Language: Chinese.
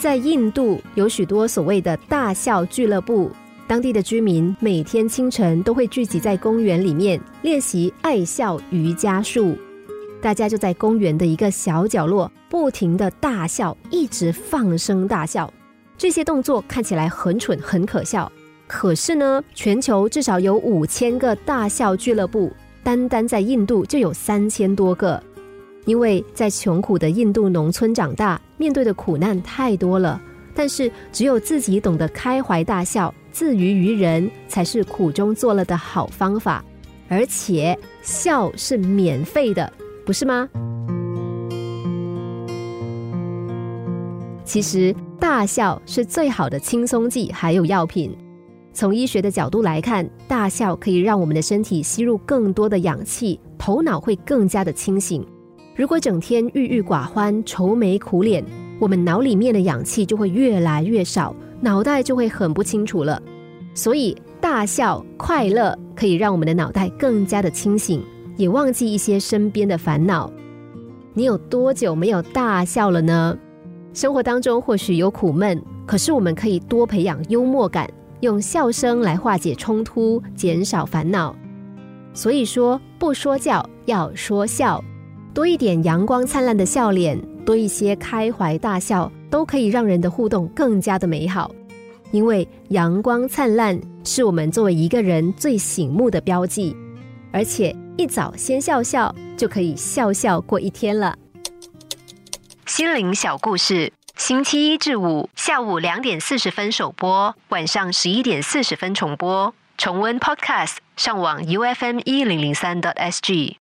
在印度有许多所谓的大笑俱乐部，当地的居民每天清晨都会聚集在公园里面练习爱笑瑜伽术。大家就在公园的一个小角落不停的大笑，一直放声大笑。这些动作看起来很蠢、很可笑，可是呢，全球至少有五千个大笑俱乐部，单单在印度就有三千多个。因为在穷苦的印度农村长大，面对的苦难太多了，但是只有自己懂得开怀大笑、自娱于人，才是苦中作乐的好方法。而且笑是免费的。不是吗？其实大笑是最好的轻松剂，还有药品。从医学的角度来看，大笑可以让我们的身体吸入更多的氧气，头脑会更加的清醒。如果整天郁郁寡欢、愁眉苦脸，我们脑里面的氧气就会越来越少，脑袋就会很不清楚了。所以大笑快乐可以让我们的脑袋更加的清醒。也忘记一些身边的烦恼。你有多久没有大笑了呢？生活当中或许有苦闷，可是我们可以多培养幽默感，用笑声来化解冲突，减少烦恼。所以说，不说教要说笑，多一点阳光灿烂的笑脸，多一些开怀大笑，都可以让人的互动更加的美好。因为阳光灿烂是我们作为一个人最醒目的标记，而且。一早先笑笑，就可以笑笑过一天了。心灵小故事，星期一至五下午两点四十分首播，晚上十一点四十分重播。重温 Podcast，上网 U F M 一零零三 t S G。